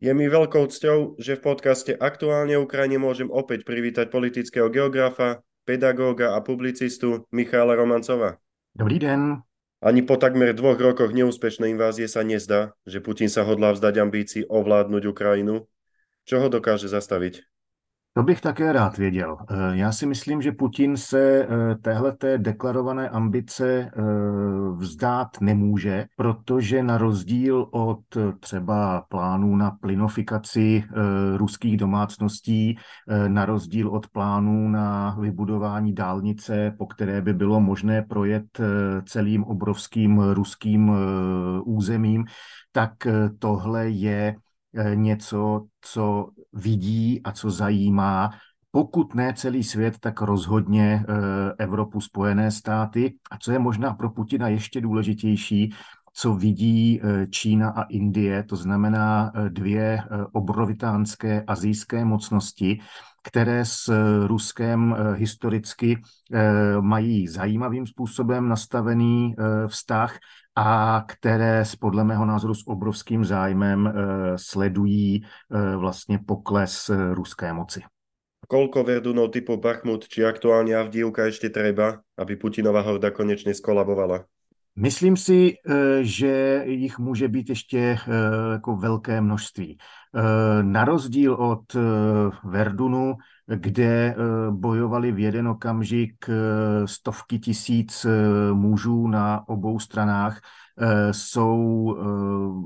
Je mi veľkou cťou, že v podcaste Aktuálne Ukrajine môžem opäť privítať politického geografa, pedagóga a publicistu Michala Romancova. Dobrý den. Ani po takmer dvoch rokoch neúspešnej invázie sa nezdá, že Putin sa hodlá vzdať ambícií ovládnuť Ukrajinu. Čo ho dokáže zastaviť? To bych také rád věděl. Eh, já si myslím, že Putin se eh, téhleté deklarované ambice eh, vzdát nemůže, protože na rozdíl od třeba plánů na plynofikaci ruských domácností, na rozdíl od plánů na vybudování dálnice, po které by bylo možné projet celým obrovským ruským územím, tak tohle je něco, co vidí a co zajímá, pokud ne celý svět, tak rozhodně eh, Evropu, Spojené státy. A co je možná pro Putina ještě důležitější, co vidí eh, Čína a Indie, to znamená dvě obrovitánské azijské mocnosti, které s Ruskem historicky mají zajímavým způsobem nastavený vztah a které podle mého názoru s obrovským zájmem eh, sledují eh, vlastně pokles eh, ruské moci. Kolko verdunov typu Bachmut či aktuálně Avdívka ještě treba, aby Putinova horda konečně skolabovala? Myslím si, že jich může být ještě jako velké množství. Na rozdíl od Verdunu, kde bojovali v jeden okamžik stovky tisíc mužů na obou stranách, jsou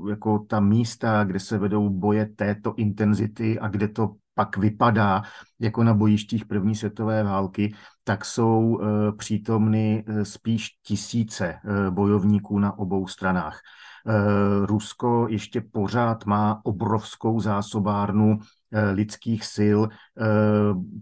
jako ta místa, kde se vedou boje této intenzity a kde to pak vypadá jako na bojištích první světové války, tak jsou přítomny spíš tisíce bojovníků na obou stranách. Rusko ještě pořád má obrovskou zásobárnu lidských sil,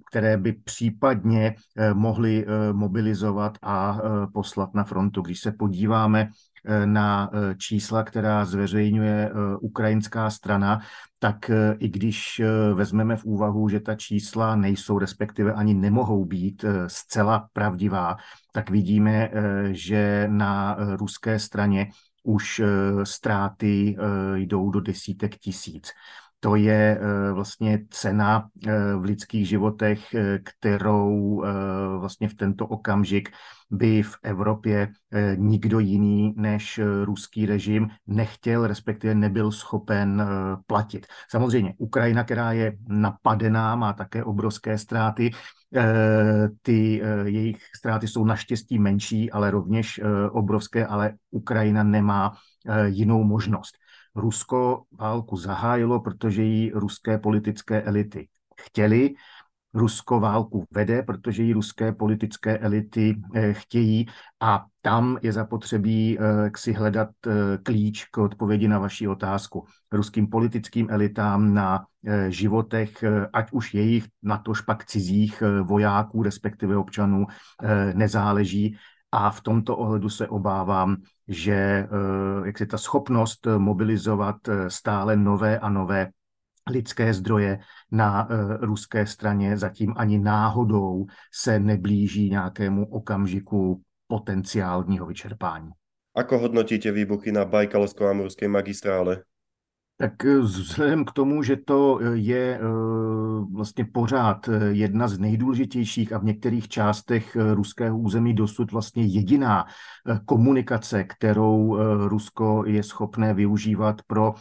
které by případně mohly mobilizovat a poslat na frontu. Když se podíváme Eh, na eh, čísla, která zveřejňuje eh, ukrajinská strana, tak i když vezmeme v úvahu, že ta čísla nejsou, respektive ani nemohou být zcela pravdivá, tak vidíme, že na ruské straně už ztráty jdou do desítek tisíc. To je vlastně cena v lidských životech, kterou vlastně v tento okamžik by v Evropě eh, nikdo jiný než eh, ruský režim nechtěl, respektive nebyl schopen eh, platit. Samozřejmě Ukrajina, která je napadená, má také obrovské ztráty. Ty jejich ztráty jsou naštěstí menší, ale rovněž obrovské, ale Ukrajina nemá jinou možnost. Rusko válku zahájilo, protože ji ruské politické elity chtěli Rusko válku vede, protože ji ruské politické elity eh, chtějí a tam je zapotřebí eh, si hledat eh, klíč k odpovědi na vaši otázku. Ruským politickým elitám na životech, ať už jejich, na tož pak cizích vojáků, respektive občanů, nezáleží. A v tomto ohledu se obávám, že jak si ta schopnost mobilizovat stále nové a nové lidské zdroje na ruské straně zatím ani náhodou se neblíží nějakému okamžiku potenciálního vyčerpání. Ako hodnotíte výbuchy na Bajkalsko-Amurskej magistrále? Tak eh, vzhledem k tomu, že to eh, je eh, vlastně pořád jedna z nejdůležitějších a v některých částech ruského území dosud vlastně jediná komunikace, kterou Rusko je schopné využívat pro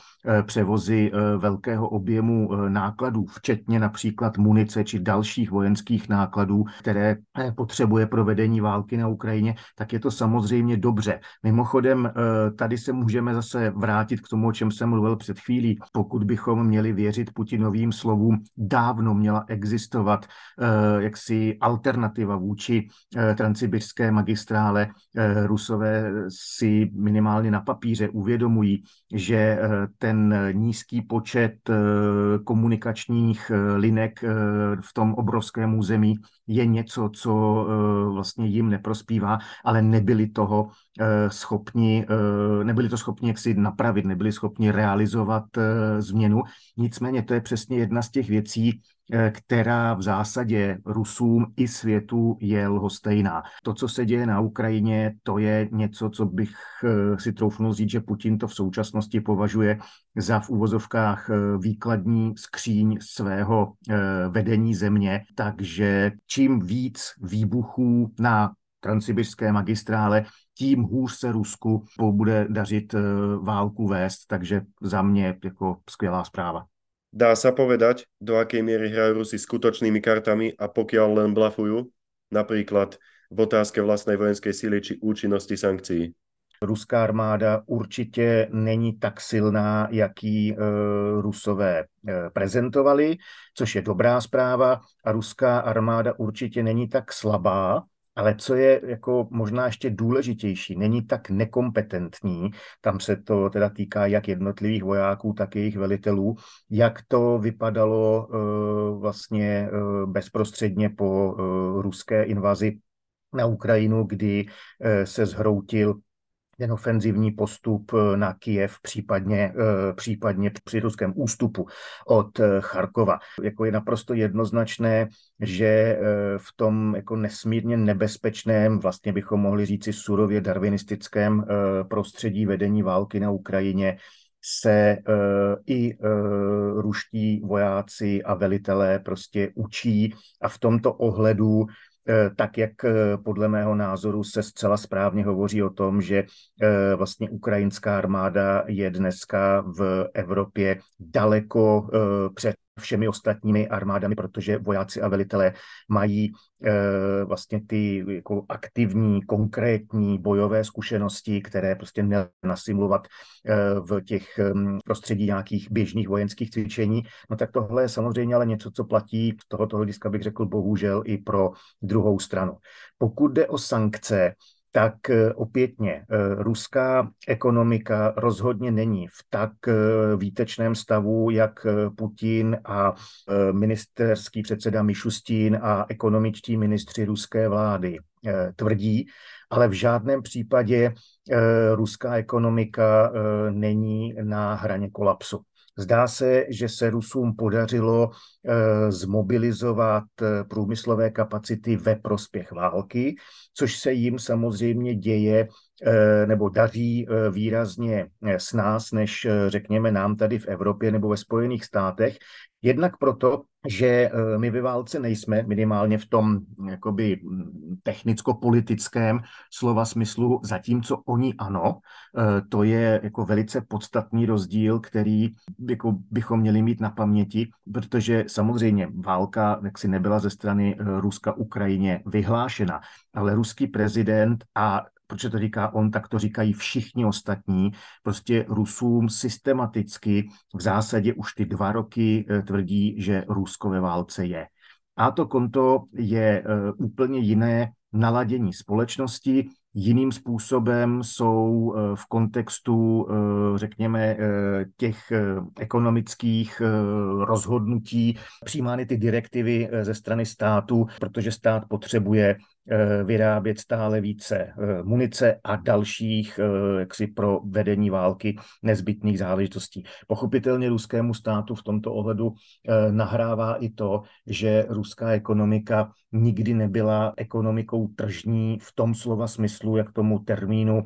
převozy velkého objemu nákladů, včetně například munice či dalších vojenských nákladů, které potřebuje pro vedení války na Ukrajině, tak je to samozřejmě dobře. Mimochodem, tady se můžeme zase vrátit k tomu, o čem jsem mluvil před chvílí, pokud bychom měli věřit Putinovým slovům, dávno měla existovat eh, jaksi alternativa vůči eh, transsibirské magistrále. Eh, Rusové si minimálně na papíře uvědomují, že ten nízký počet komunikačních linek v tom obrovském území je něco, co vlastně jim neprospívá, ale nebyli toho schopni, nebyli to schopni jaksi napravit, nebyli schopni realizovat změnu. Nicméně to je přesně jedna z těch věcí, která v zásadě Rusům i světu je lhostejná. To, co se děje na Ukrajině, to je něco, co bych si troufnul říct, že Putin to v současnosti považuje za v úvozovkách výkladní skříň svého vedení země, takže čím víc výbuchů na transsibirské magistrále, tím hůř se Rusku bude dařit eh, válku vést, takže za mě jako skvělá zpráva. Dá sa povedať, do akej miery hrajú Rusi skutočnými kartami a pokiaľ len blafujú? Napríklad v otázke vlastnej vojenskej síly či účinnosti sankcií. Ruská armáda určitě není tak silná, jaký e, Rusové e, prezentovali, což je dobrá zpráva. A ruská armáda určitě není tak slabá, ale co je jako možná ještě důležitější, není tak nekompetentní, tam se to teda týká jak jednotlivých vojáků, tak jejich velitelů, jak to vypadalo uh, vlastně uh, bezprostředně po uh, ruské invazi na Ukrajinu, kdy se zhroutil ten ofenzivní postup eh, na Kijev, případně, eh, případně při ruském ústupu od eh, Charkova. Jako je naprosto jednoznačné, že v tom jako nesmírně nebezpečném, vlastně bychom mohli říci surově darwinistickém prostředí vedení války na Ukrajině se i ruští vojáci a velitelé prostě učí a v tomto ohledu tak jak eh, podle mého názoru se zcela správně hovoří o tom, že eh, vlastně ukrajinská armáda je dneska v Evropě daleko před všemi ostatními armádami, protože vojáci a velitelé mají e, vlastně ty jako aktivní, konkrétní bojové zkušenosti, které prostě nasimulovat e, v těch e, prostředí nějakých běžných vojenských cvičení. No tak tohle je samozřejmě ale něco, co platí z tohoto hlediska, bych řekl, bohužel i pro druhou stranu. Pokud jde o sankce, tak eh, opětně eh, ruská ekonomika rozhodně není v tak eh, výtečném stavu, jak Putin a ministerský předseda Mišustín a ekonomičtí ministři ruské vlády tvrdí, ale v žádném případě ruská ekonomika není na hraně kolapsu. Zdá se, že se Rusům podařilo eh, zmobilizovat eh, průmyslové kapacity ve prospěch války, což se jim samozřejmě děje eh, nebo daří výrazně s nás, než řekněme nám tady v Evropě nebo ve Spojených státech, Jednak proto, že eh, my ve válce nejsme, minimálně v tom jakoby mm, technicko-politickém slova smyslu, zatímco oni ano, eh, to je jako velice podstatný rozdíl, který jako bychom měli mít na paměti, protože samozřejmě válka jaksi nebyla ze strany eh, Ruska Ukrajině vyhlášena, ale ruský prezident a protože to říká on, tak to říkají všichni ostatní. Prostě Rusům systematicky v zásadě už ty dva roky eh, tvrdí, že Rusko ve válce je. A to konto je eh, úplně jiné naladění společnosti, jiným způsobem jsou eh, v kontextu, řekněme, těch ekonomických rozhodnutí přijímány ty direktivy ze strany státu, protože stát potřebuje vyrábět stále více eh, munice a dalších eh, jaksi pro vedení války nezbytných záležitostí. Pochopitelně ruskému státu v tomto ohledu nahrává i to, že ruská ekonomika nikdy nebyla ekonomikou tržní v tom slova smyslu, jak tomu termínu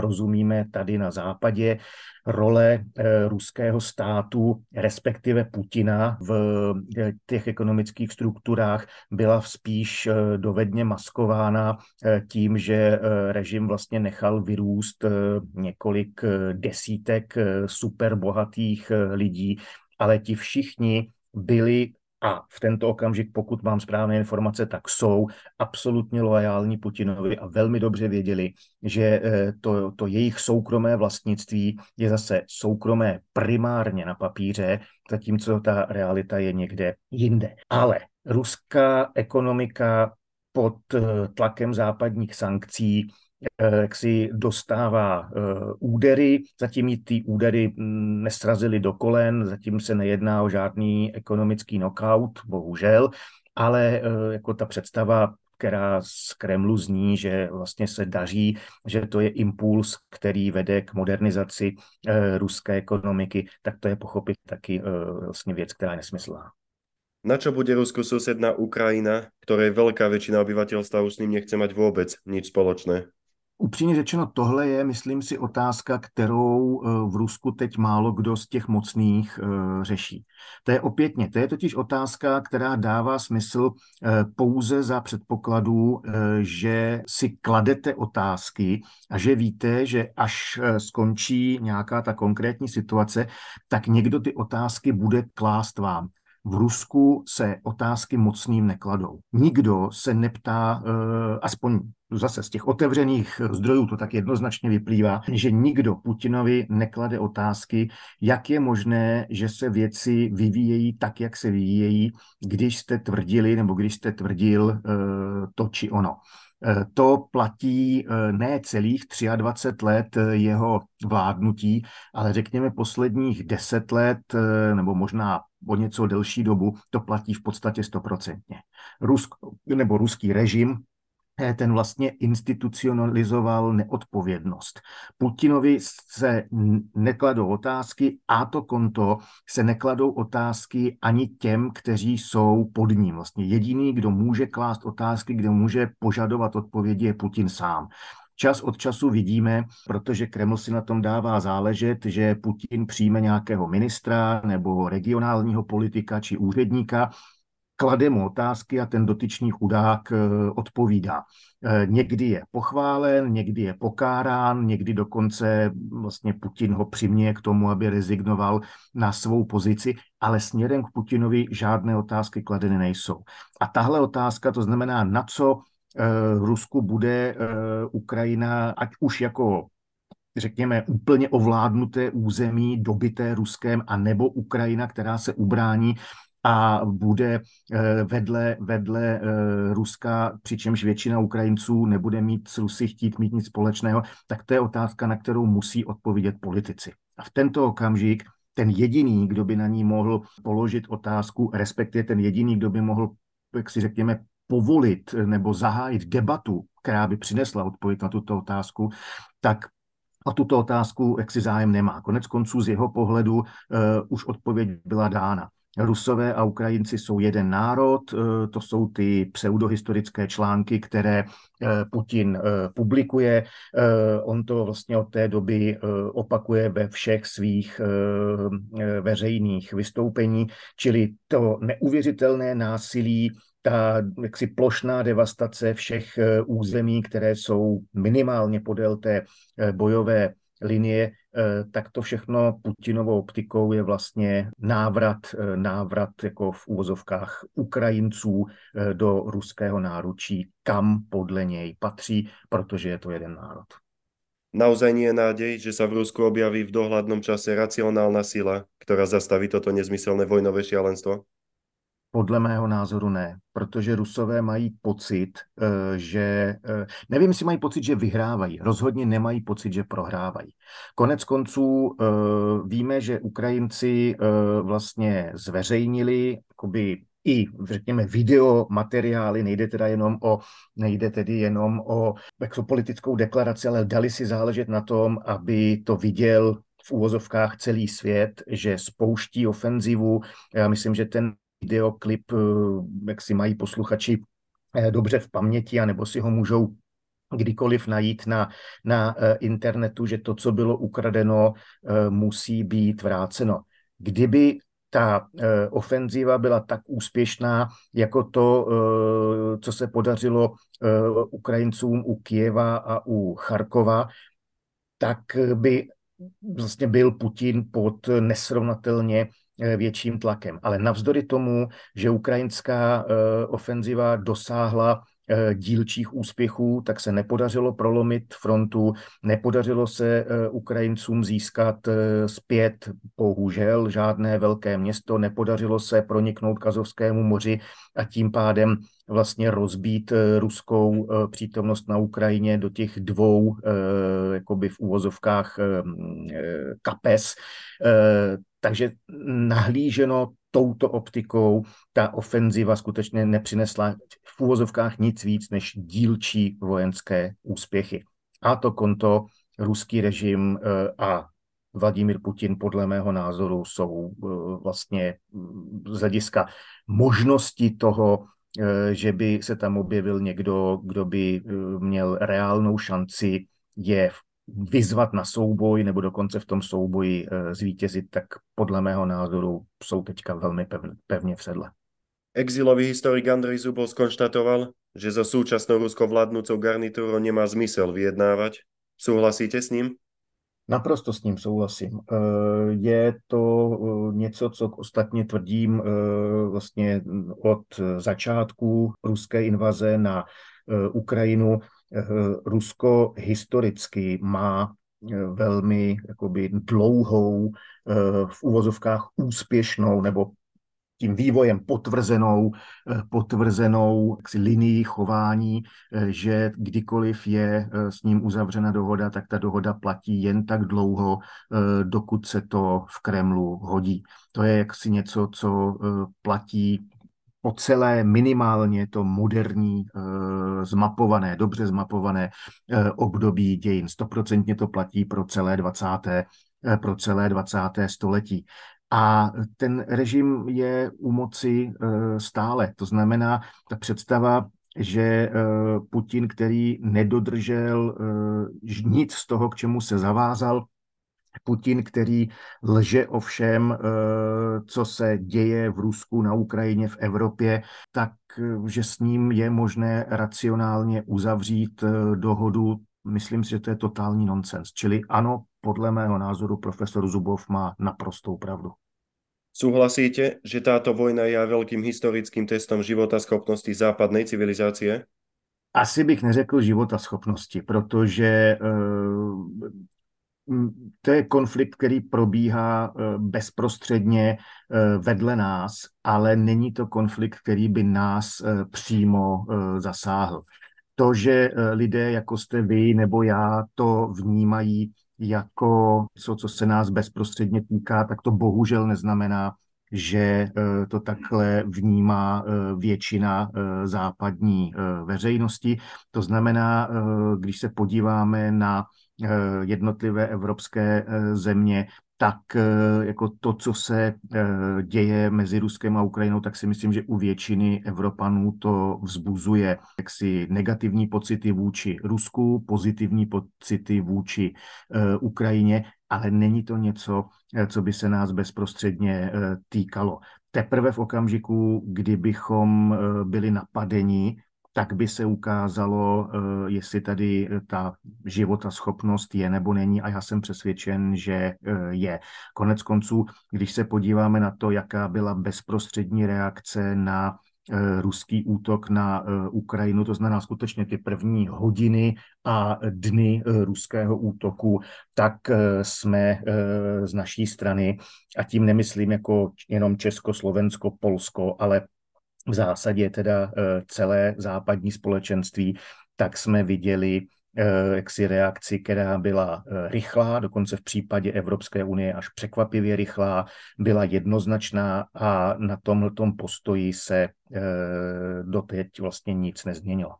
rozumíme tady na západě role eh, ruského státu, respektive Putina v eh, těch ekonomických strukturách byla spíš eh, dovedně maskována tím, že režim vlastně nechal vyrůst několik desítek superbohatých lidí, ale ti všichni byli a v tento okamžik, pokud mám správné informace, tak jsou absolutně loajální Putinovi a velmi dobře věděli, že eh, to, to jejich soukromé vlastnictví je zase soukromé primárně na papíře, zatímco ta realita je někde jinde. Ale ruská ekonomika pod eh, tlakem západních sankcí Eh, jak si dostává eh, údery, zatím jí ty údery mm, nesrazily do kolen, zatím se nejedná o žádný ekonomický knockout, bohužel, ale jako ta představa která z Kremlu zní, že vlastně se daří, že to je impuls, který vede k modernizaci ruské ekonomiky, tak to je pochopit taky vlastně věc, která je nesmyslná. Na čo bude Rusku susedná Ukrajina, ktorej veľká väčšina obyvateľstva už s ním nechce mať vôbec nič spoločné? Upřímně řečeno, tohle je, myslím si, otázka, kterou eh, v Rusku teď málo kdo z těch mocných eh, řeší. To je opětně, to je totiž otázka, která dává smysl eh, pouze za předpokladu, že si kladete otázky a že víte, že až skončí nějaká ta konkrétní situace, tak někdo ty otázky bude klást vám. V Rusku se otázky mocným nekladou. Nikdo se neptá, aspoň zase z těch otevřených zdrojů to tak jednoznačně vyplývá, že nikdo Putinovi neklade otázky, jak je možné, že se věci vyvíjejí tak, jak se vyvíjejí, když jste tvrdili nebo když jste tvrdil uh, to či ono. Eh, to platí eh, ne celých 23 let jeho vládnutí, ale řekněme posledních 10 let nebo možná o něco delší dobu, to platí v podstatě stoprocentně. Rusk, nebo ruský režim Eh, ten vlastně institucionalizoval neodpovědnost. Putinovi se nekladou otázky a to konto se nekladou otázky ani těm, kteří jsou pod ním. Vlastně jediný, kdo může klást otázky, kdo může požadovat odpovědi, je Putin sám. Čas od času vidíme, protože Kreml si na tom dává záležet, že Putin přijme nějakého ministra nebo regionálního politika či úředníka, klade mu otázky a ten dotyčný chudák eh, odpovídá. Eh, někdy je pochválen, někdy je pokárán, někdy dokonce vlastně Putin ho přiměje k tomu, aby rezignoval na svou pozici, ale směrem k Putinovi žádné otázky kladeny nejsou. A tahle otázka, to znamená, na co eh, Rusku bude Ukrajina, ať už jako řekněme, úplně ovládnuté území, dobité Ruskem, a nebo Ukrajina, která se ubrání a bude eh, vedle, vedle eh, Ruska, přičemž většina Ukrajinců nebude mít s Rusy chtít mít nic společného, tak to je otázka, na kterou musí odpovědět politici. A v tento okamžik ten jediný, kdo by na ní mohl položit otázku, respektive ten jediný, kdo by mohl, jak si řekněme, povolit nebo zahájit debatu, která by přinesla odpověď na tuto otázku, tak a tuto otázku jak si zájem nemá. Konec konců z jeho pohledu uh, už odpověď byla dána. Rusové a Ukrajinci jsou jeden národ, eh, to jsou ty pseudohistorické články, které eh, Putin eh, publikuje. On to vlastně od té doby opakuje ve všech svých veřejných vystoupení, čili to neuvěřitelné násilí ta jaksi plošná devastace všech území, které jsou minimálně podél té bojové linie, eh, tak to všechno Putinovou optikou je vlastně návrat, eh, návrat jako v úvozovkách Ukrajinců eh, do ruského náručí, kam podle něj patří, protože je to jeden národ. Naozaj nie je nádej, že sa v Rusku objaví v dohľadnom čase racionálna sila, ktorá zastaví toto nezmyselné vojnové šialenstvo? Podle mého názoru ne, protože Rusové mají pocit, eh, že eh, nevím, jestli mají pocit, že vyhrávají. Rozhodně nemají pocit, že prohrávají. Konec konců eh, víme, že Ukrajinci vlastně zveřejnili jakoby i, řekněme, video materiály, nejde teda jenom o, nejde tedy jenom o politickou deklaraci, ale dali si záležet na tom, aby to viděl v úvozovkách celý svět, že spouští ofenzivu. Já myslím, že ten videoklip, eh, jak si mají posluchači eh, dobře v paměti, anebo si ho můžou kdykoliv najít na, na eh, internetu, že to, co bylo ukradeno, musí být vráceno. Kdyby ta ofenziva byla tak úspěšná, jako to, co se podařilo Ukrajincům u Kijeva a u Charkova, tak by vlastně byl Putin pod nesrovnatelně větším tlakem. Ale navzdory tomu, že ukrajinská eh, ofenziva dosáhla eh, dílčích úspěchů, tak se nepodařilo prolomit frontu, nepodařilo se Ukrajincům získat zpět, bohužel, žádné velké město, nepodařilo se proniknout k Azovskému moři a tím pádem vlastně rozbít ruskou přítomnost na Ukrajině do těch dvou, jakoby v úvozovkách kapes, takže nahlíženo touto optikou ta ofenziva skutečně nepřinesla v úvozovkách nic víc než dílčí vojenské úspěchy. A to konto ruský režim eh, a Vladimír Putin podle mého názoru jsou vlastně mm, z hlediska možnosti toho, že by se tam objevil někdo, kdo by měl reálnou šanci je vyzvat na souboj nebo dokonce v tom souboji zvítězit, tak podle mého názoru jsou teďka velmi pevně v sedle. Exilový historik Andrej Zubov skonštatoval, že so súčasnou ruskou vládnúcou garnitúrou nemá zmysel vyjednávať. Souhlasíte s ním? Naprosto s ním souhlasím. Eh, je to eh, něco, co ostatně tvrdím eh, vlastně od začátku ruské invaze na Ukrajinu. Rusko historicky má velmi jakoby dlouhou, v úvozovkách úspěšnou nebo tím vývojem potvrzenou, eh, potvrzenou jaksi, linii chování, eh, že kdykoliv je eh, s ním uzavřena dohoda, tak ta dohoda platí jen tak dlouho, dokud se to v Kremlu hodí. To je jaksi něco, co platí po celé minimálně to moderní, zmapované, dobře zmapované období dějin. Stoprocentně to platí pro celé 20. pro celé 20. století. A ten režim je u moci eh, stále. To znamená, ta představa, že eh, Putin, který nedodržel eh, nic z toho, k čemu se zavázal, Putin, který lže o všem, co se děje v Rusku, na Ukrajině, v Evropě, tak že s ním je možné racionálně uzavřít dohodu. Myslím si, že to je totální nonsens. Čili ano, podle mého názoru profesor Zubov má naprostou pravdu. Súhlasíte, že táto vojna je veľkým historickým testom života schopnosti západnej civilizácie? Asi bych neřekl života schopnosti, protože to je konflikt, který probíhá e, bezprostředně e, vedle nás, ale není to konflikt, který by nás e, přímo zasáhl. To, že lidé, jako jste vy nebo já, to vnímají jako co, co se nás bezprostředně týká, tak to bohužel neznamená, že eh, to takhle vnímá eh, většina eh, západní veřejnosti. To znamená, když se podíváme na jednotlivé evropské země, tak jako to, co se děje mezi Ruskem a Ukrajinou, tak si myslím, že u většiny Evropanů to vzbuzuje jaksi negativní pocity vůči Rusku, pozitivní pocity vůči Ukrajině, ale není to něco, co by se nás bezprostředně týkalo. Teprve v okamžiku, kdybychom byli napadeni tak by se ukázalo, eh, jestli tady eh, ta života schopnost je nebo není a já jsem přesvědčen, že eh, je. Konec konců, když se podíváme na to, jaká byla bezprostřední reakce na ruský útok na Ukrajinu, to znamená skutečně ty první hodiny a dny ruského útoku, tak jsme z naší strany, a tím nemyslím jako jenom Česko, Slovensko, Polsko, ale v zásadě teda eh, celé západní společenství, tak jsme viděli eh, jaksi reakci, která byla eh, rychlá, dokonce v případě Evropské unie až překvapivě rychlá, byla jednoznačná a na tomhle postoji se doteď vlastně nic nezměnilo.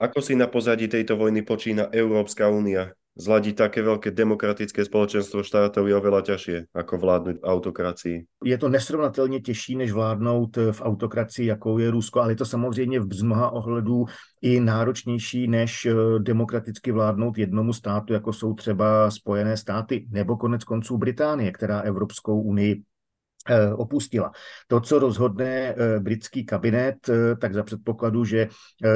Ako si na pozadí tejto vojny počína Európska únia? Zladiť také veľké demokratické společenstvo štátov je oveľa ťažšie, ako vládnuť autokracii. Je to nesrovnatelně těžší, než vládnout v autokracii, jakou je Rusko, ale je to samozřejmě z mnoha ohledů i náročnější, než eh, demokraticky vládnout jednomu státu, jako jsou třeba Spojené státy nebo konec konců Británie, která Evropskou unii Eh, opustila. To, co rozhodne eh, britský kabinet, eh, tak za předpokladu, že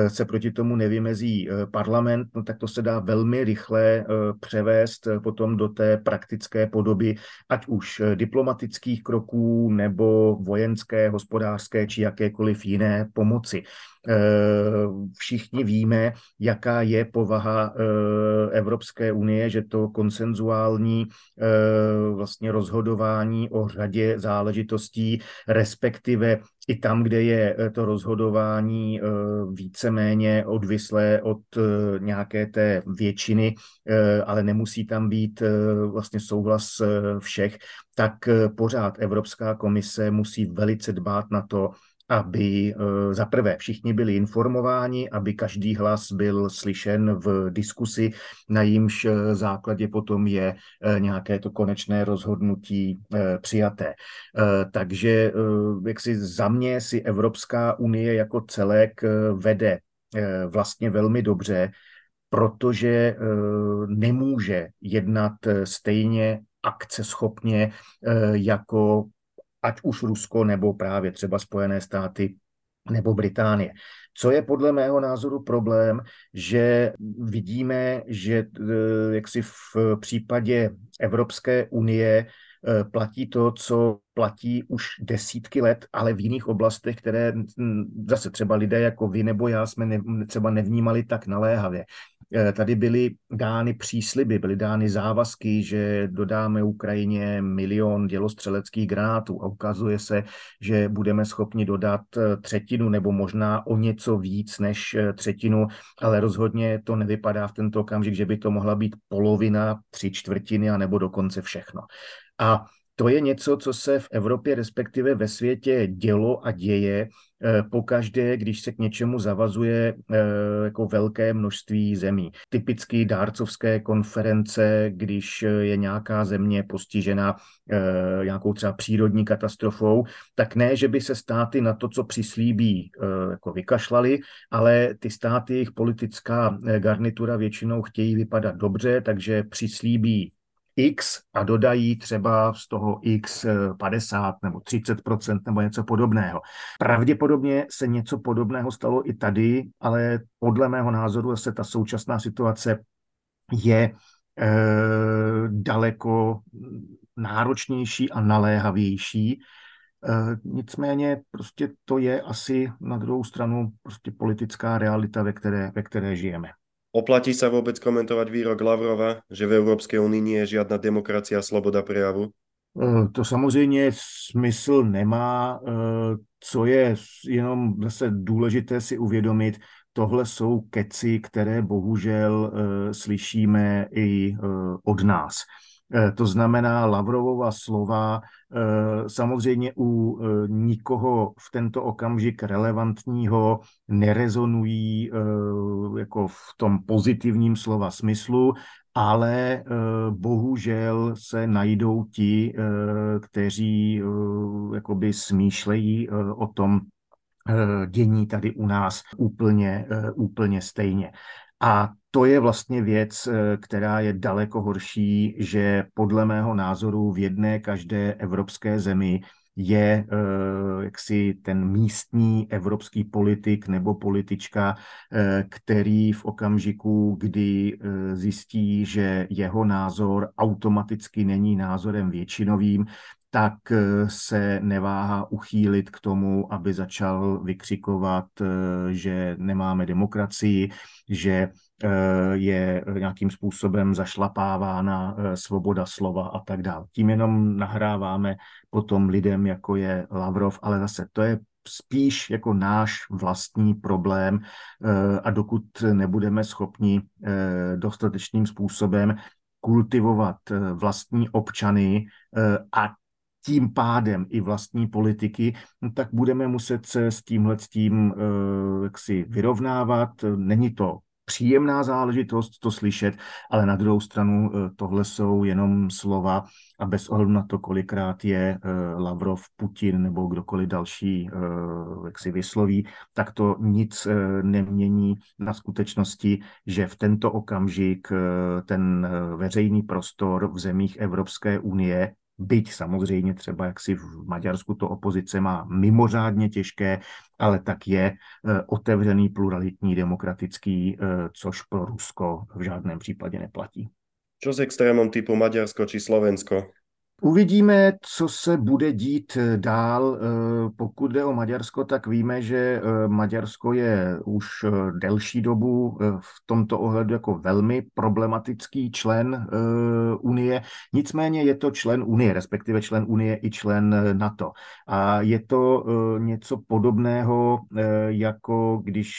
se proti tomu nevymezí parlament, no tak to se dá velmi rychle převést potom do té praktické podoby, ať už diplomatických kroků nebo vojenské, hospodářské či jakékoliv jiné pomoci. Eh, všichni víme, jaká je povaha eh, Evropské unie, že to konsenzuální eh, vlastně rozhodování o řadě záležitostí, respektive i tam, kde je to rozhodování víceméně odvislé od nějaké té většiny, ale nemusí tam být vlastně souhlas všech, tak pořád Evropská komise musí velice dbát na to, aby za prvé všichni byli informováni, aby každý hlas byl slyšen v diskusi, na jímž základě potom je nějaké to konečné rozhodnutí přijaté. Takže jak si za mě si Evropská unie jako celek vede vlastně velmi dobře, protože nemůže jednat stejně akceschopně jako ať už Rusko nebo právě třeba Spojené státy nebo Británie. Co je podle mého názoru problém, že vidíme, že eh, jaksi v případě Evropské unie eh, platí to, co platí už desítky let, ale v jiných oblastech, které hm, zase třeba lidé jako vy nebo já jsme ne, třeba nevnímali tak naléhavě. Eh, tady byly dány přísliby, byly dány závazky, že dodáme Ukrajině milion dělostřeleckých granátů a ukazuje se, že budeme schopni dodat eh, třetinu nebo možná o něco víc než eh, třetinu, ale rozhodně to nevypadá v tento okamžik, že by to mohla být polovina, tři čtvrtiny a nebo dokonce všechno. A to je něco, co se v Evropě, respektive ve světě dělo a děje eh, pokaždé, když se k něčemu zavazuje eh, jako velké množství zemí. Typicky dárcovské konference, když je nějaká země postižena eh, nějakou třeba přírodní katastrofou, tak ne, že by se státy na to, co přislíbí, jako vykašlali, ale ty státy, jejich politická garnitura většinou chtějí vypadat dobře, takže přislíbí X a dodají třeba z toho X 50 eh, nebo 30% nebo něco podobného. Pravděpodobně se něco podobného stalo i tady, ale podle mého názoru se ta současná situace je e, daleko náročnější a naléhavější. E, nicméně prostě to je asi na druhou stranu prostě politická realita, ve které, ve které žijeme. Oplatí sa vôbec komentovať výrok Lavrova, že v Európskej unii nie je žiadna demokracia a sloboda prejavu? Eh, to samozřejmě smysl nemá. Eh, co je jenom zase důležité si uvědomit, tohle jsou keci, které bohužel eh, slyšíme i od nás. Eh, to znamená Lavrovova slova eh, samozřejmě u eh, nikoho v tento okamžik relevantního nerezonují jako v tom pozitivním slova smyslu, ale bohužel se najdou ti, kteří jakoby smýšlejí o tom dění tady u nás úplně, úplně stejně. A to je vlastně věc, eh, která je daleko horší, že podle mého názoru v jedné každé evropské zemi je eh, jaksi ten místní evropský politik nebo politička, eh, který v okamžiku, kdy zjistí, že jeho názor automaticky není názorem většinovým, tak se neváhá uchýlit k tomu, aby začal vykřikovat, že nemáme demokracii, že Eh, je nějakým způsobem zašlapávána eh, svoboda slova a tak dále. Tím jenom nahráváme potom lidem, jako je Lavrov, ale zase to je spíš jako náš vlastní problém eh, a dokud nebudeme schopni dostatečným způsobem kultivovat vlastní občany a tím pádem i vlastní politiky, no tak budeme muset se s tímhle s tím jaksi vyrovnávat. Není to příjemná záležitost to slyšet, ale na druhou stranu eh, tohle jsou jenom slova a bez ohledu na to, kolikrát je eh, Lavrov, Putin nebo kdokoliv další, eh, jak si vysloví, tak to nic nemění na skutečnosti, že v tento okamžik ten veřejný prostor v zemích Evropské unie byť samozřejmě třeba jak si v Maďarsku to opozice má mimořádně těžké, ale tak je eh, otevřený, pluralitní, demokratický, eh, což pro Rusko v žádném případě neplatí. Čo s extrémom typu Maďarsko či Slovensko? Uvidíme, co se bude dít eh, dál. Eh, pokud jde o Maďarsko, tak víme, že eh, Maďarsko je už delší dobu v tomto ohledu jako velmi problematický člen Unie. Nicméně je to člen Unie, respektive člen Unie i člen NATO. A je to něco podobného, jako když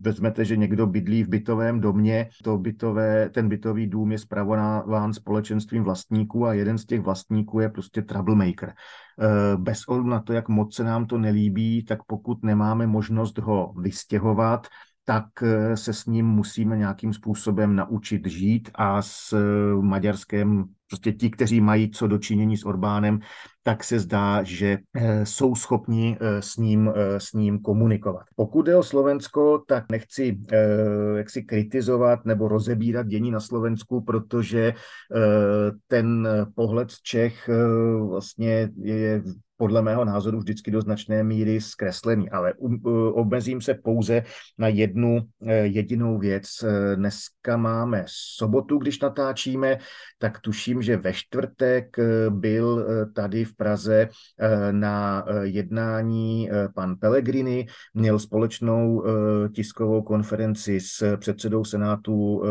vezmete, že někdo bydlí v bytovém domě, to bytové, ten bytový dům je zpravován společenstvím vlastníků a jeden jeden z těch vlastníků je prostě troublemaker. Bez ohledu na to, jak moc se nám to nelíbí, tak pokud nemáme možnost ho vystěhovat, tak eh, se s ním musíme nějakým způsobem naučit žít a s eh, Maďarskem, prostě ti, kteří mají co dočinění s Orbánem, tak se zdá, že eh, jsou schopni s ním, s ním komunikovat. Pokud je o Slovensko, tak nechci jak si kritizovat nebo rozebírat dění na Slovensku, protože ten pohled z Čech vlastně je podle mého názoru vždycky do značné míry zkreslený, ale um, obmezím se pouze na jednu eh, jedinou věc. Eh, dneska máme sobotu, když natáčíme, tak tuším, že ve čtvrtek eh, byl tady v Praze na jednání pan Pellegrini, měl společnou tiskovou konferenci s předsedou Senátu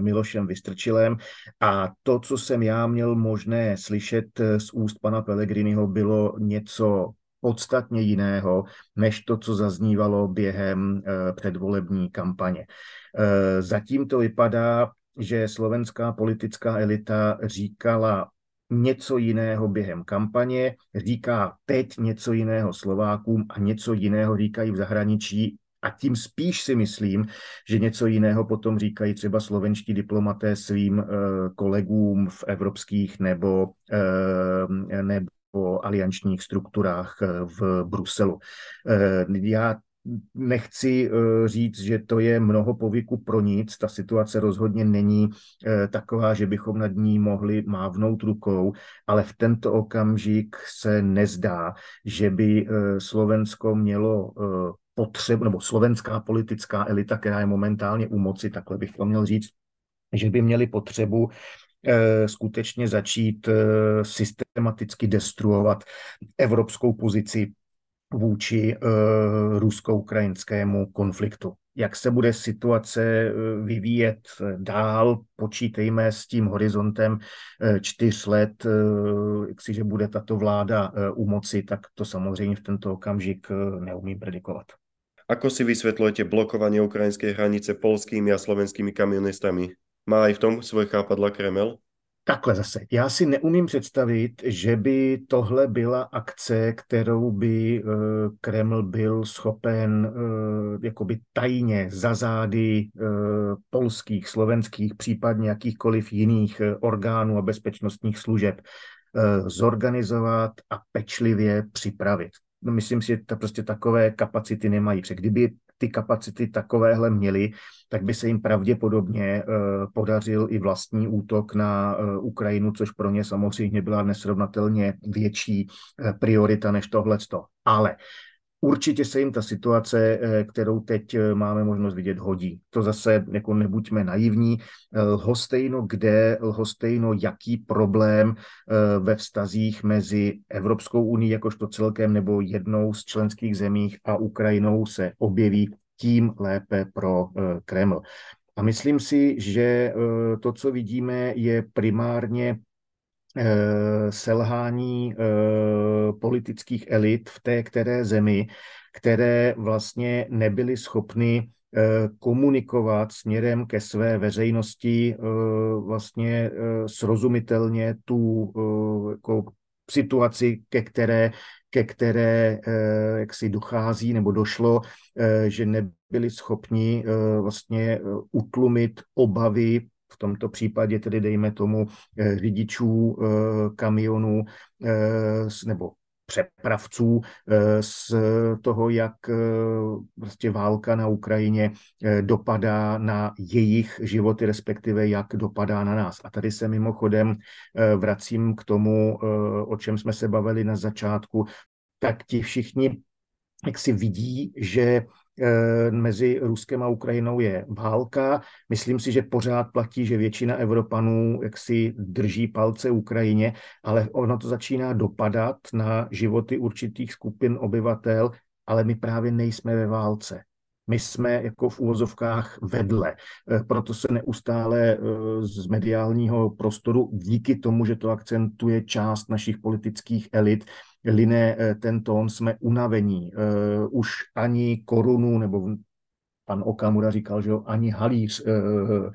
Milošem Vystrčilem a to, co jsem já měl možné slyšet z úst pana Pellegriniho, bylo bylo něco podstatně jiného, než to, co zaznívalo během eh, předvolební kampaně. Eh, zatím to vypadá, že slovenská politická elita říkala něco jiného během kampaně, říká teď něco jiného Slovákům a něco jiného říkají v zahraničí a tím spíš si myslím, že něco jiného potom říkají třeba slovenští diplomaté svým uh, kolegům v evropských nebo, nebo o aliančních strukturách eh, v Bruselu. Eh, já nechci eh, říct, že to je mnoho povyku pro nic. Ta situace rozhodně není taková, že bychom nad ní mohli mávnout rukou, ale v tento okamžik se nezdá, že by Slovensko mělo potřebu, nebo slovenská politická elita, která je momentálně u moci, takhle bych to měl říct, že by měli potřebu skutečně začít eh, systematicky destruovat evropskou pozici vůči eh, rusko-ukrajinskému konfliktu. Jak se bude situace vyvíjet dál, počítejme s tím horizontem čtyř let, že bude tato vláda u moci, tak to samozřejmě v tento okamžik neumím predikovat. Ako si vysvetľujete blokovanie ukrajinskej hranice polskými a slovenskými kamionistami? Má i v tom svoj chápadla Kreml? Takhle zase. Já si neumím představit, že by tohle byla akce, kterou by uh, Kreml byl schopen uh, jakoby tajně za zády uh, polských, slovenských, případně jakýchkoliv jiných orgánů a bezpečnostních služeb zorganizovat a pečlivě připravit. No, myslím si, že ta prostě takové kapacity nemají. Protože kdyby ty kapacity takovéhle měli, tak by se jim pravděpodobně eh, podařil i vlastní útok na eh, Ukrajinu, což pro ně samozřejmě byla nesrovnatelně větší eh, priorita než tohleto. Ale Určitě se jim ta situace, kterou teď máme možnost vidět, hodí. To zase jako nebuďme naivní. Lhostejno kde, lhostejno jaký problém ve vztazích mezi Evropskou unii jakožto celkem nebo jednou z členských zemích a Ukrajinou se objeví, tím lépe pro Kreml. A myslím si, že to, co vidíme, je primárně Eh, selhání eh, politických elit v té které zemi, které vlastně nebyly schopny eh, komunikovat směrem ke své veřejnosti vlastně srozumitelně tu jako situaci, ke které, ke které jak si dochází nebo došlo, že nebyli schopni vlastně utlumit obavy v tomto případě tedy dejme tomu eh, řidičů eh, kamionů eh, nebo přepravců z toho, jak prostě válka na Ukrajině dopadá na jejich životy, respektive jak dopadá na nás. A tady se mimochodem vracím k tomu, o čem jsme se bavili na začátku, tak ti všichni jak si vidí, že mezi Ruskem a Ukrajinou je válka. Myslím si, že pořád platí, že většina Evropanů jaksi drží palce Ukrajině, ale ono to začíná dopadat na životy určitých skupin obyvatel, ale my právě nejsme ve válce. My jsme jako v úvozovkách vedle. Eh, proto se neustále eh, z mediálního prostoru, díky tomu, že to akcentuje část našich politických elit, line eh, ten tón, jsme unavení. Už ani korunu nebo pan Okamura říkal, že ani halíř uh,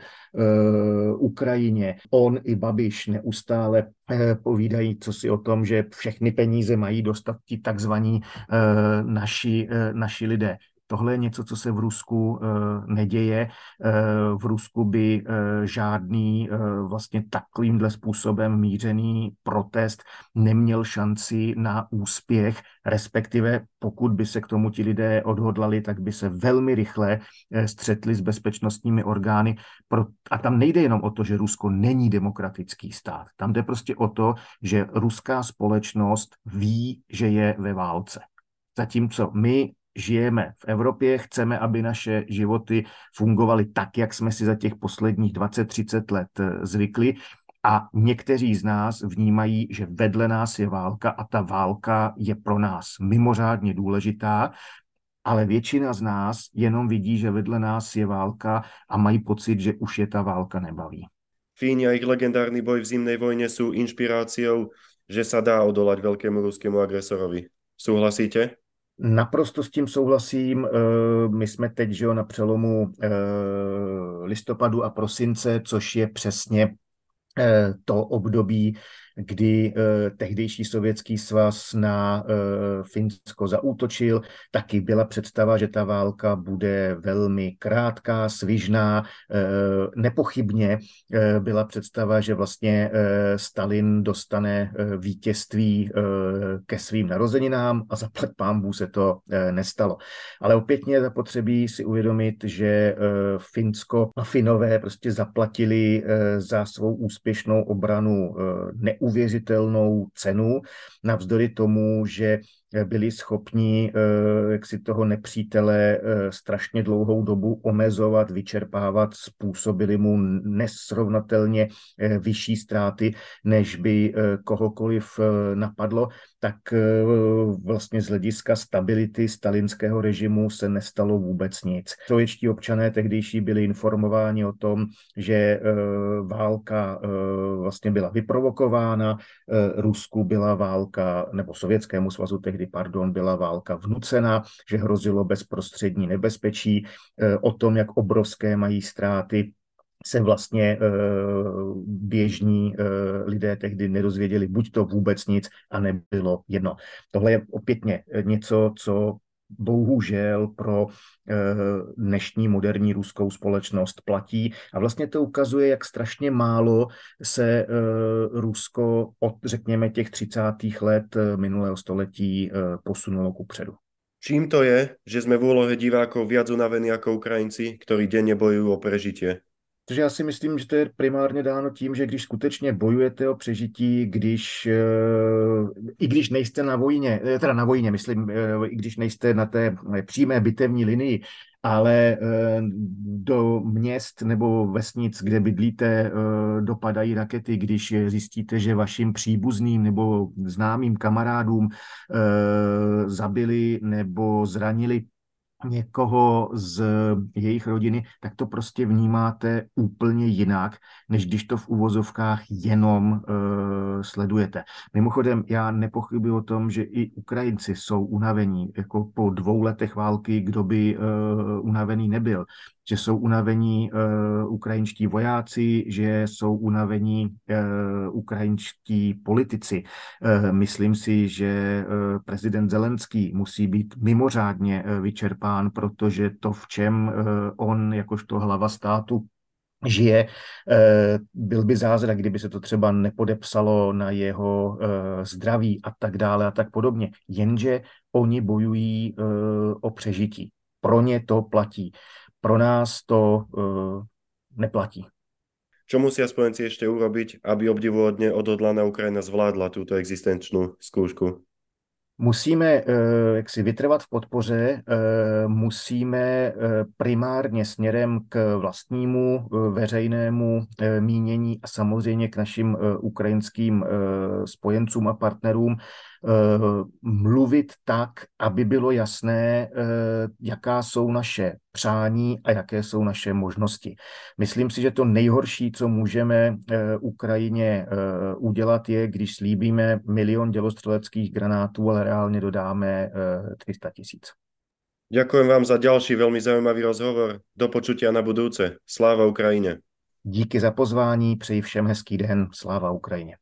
Ukrajině, on i Babiš neustále povídají, co si o tom, že všechny peníze mají dostat ti takzvaní naši, naši lidé. Tohle je něco, co se v Rusku uh, neděje. Uh, v Rusku by uh, žádný vlastně takovýmhle způsobem mířený protest neměl šanci na úspěch, respektive pokud by se k tomu ti lidé odhodlali, tak by se velmi rychle střetli s bezpečnostními orgány. A tam nejde jenom o to, že Rusko není demokratický stát. Tam jde prostě o to, že ruská společnost ví, že je ve válce. Zatímco my žijeme v Evropě, chceme, aby naše životy fungovaly tak, jak jsme si za těch posledních 20-30 let eh, zvykli. A někteří z nás vnímají, že vedle nás je válka a ta válka je pro nás mimořádně důležitá, ale většina z nás jenom vidí, že vedle nás je válka a mají pocit, že už je ta válka nebaví. Fíni a ich legendárny boj v zimnej vojne sú inšpiráciou, že sa dá odolať veľkému ruskému agresorovi. Súhlasíte? Naprosto s tím souhlasím. Eh, my jsme teď že jo, na přelomu eh, listopadu a prosince, což je přesně eh, to období, kdy eh, tehdejší sovětský svaz na eh, Finsko zaútočil. Taky byla představa, že ta válka bude velmi krátká, svižná. Eh, nepochybně byla představa, že vlastně Stalin dostane vítězství ke svým narozeninám a zaplať pámbu se to nestalo. Ale opětně zapotřebí si uvědomit, že Finsko a Finové prostě zaplatili za svou úspěšnou obranu neuvěřitelnou neuvěřitelnou cenu, navzdory tomu, že byli schopni eh, jak si toho nepřítele eh, strašně dlouhou dobu omezovat, vyčerpávat, způsobili mu nesrovnatelně eh, vyšší ztráty, než by kohokoliv napadlo, tak vlastně z hlediska stability stalinského režimu se nestalo vůbec nic. Sovětští občané tehdejší byli informováni o tom, že válka vlastně byla vyprovokována, Rusku byla válka, nebo Sovětskému svazu tehdy kdy, pardon, byla válka vnucena, že hrozilo bezprostřední nebezpečí, eh, o tom, jak obrovské mají ztráty se vlastně e, běžní e, lidé tehdy nedozvěděli buď to vůbec nic, a nebylo jedno. Tohle je opětně něco, co bohužel pro eh, dnešní moderní ruskou společnost platí. A vlastně to ukazuje, jak strašně málo se eh, Rusko od, řekněme, těch 30. let eh, minulého století posunulo ku předu. Čím to je, že jsme v úlohe divákov viac unavení jako Ukrajinci, ktorí denne bojují o prežitie? Protože já si myslím, že to je primárně dáno tím, že když skutečně bojujete o přežití, když, eh, i když nejste na vojně, eh, teda na vojně, myslím, eh, i když nejste na té přímé bitevní linii, ale do měst nebo vesnic, kde bydlíte, dopadají rakety, když zjistíte, že vašim příbuzným nebo známým kamarádům zabili nebo zranili někoho z jejich rodiny, tak to prostě vnímáte úplně jinak, než když to v uvozovkách jenom uh, sledujete. Mimochodem, já nepochybuji o tom, že i Ukrajinci jsou unavení, jako po dvou letech války, kdo by uh, unavený nebyl že jsou unavení uh, ukrajinští vojáci, že jsou unavení uh, ukrajinští politici. Uh, myslím si, že uh, prezident Zelenský musí být mimořádně uh, vyčerpán, protože to, v čem uh, on jakožto hlava státu žije. Byl by zázrak, kdyby se to třeba nepodepsalo na jeho zdraví a tak dále a tak podobně. Jenže oni bojují o přežití. Pro ně to platí pro nás to uh, neplatí. Čo musia spojenci ešte urobiť, aby obdivuhodne odhodlaná Ukrajina zvládla túto existenčnú skúšku? Musíme uh, jak si vytrvat v podpoře, uh, musíme primárně směrem k vlastnímu veřejnému mínění a samozřejmě k našim ukrajinským spojencům a partnerům Eh, mluvit tak, aby bylo jasné, eh, jaká jsou naše přání a jaké jsou naše možnosti. Myslím si, že to nejhorší, co můžeme eh, Ukrajině udělat, je, když slíbíme milion dělostřeleckých granátů, ale reálně dodáme 300 tisíc. Ďakujem vám za ďalší veľmi zaujímavý rozhovor. Do počutia na budúce. Sláva Ukrajine. Díky za pozvání, přeji všem hezký den, sláva Ukrajině.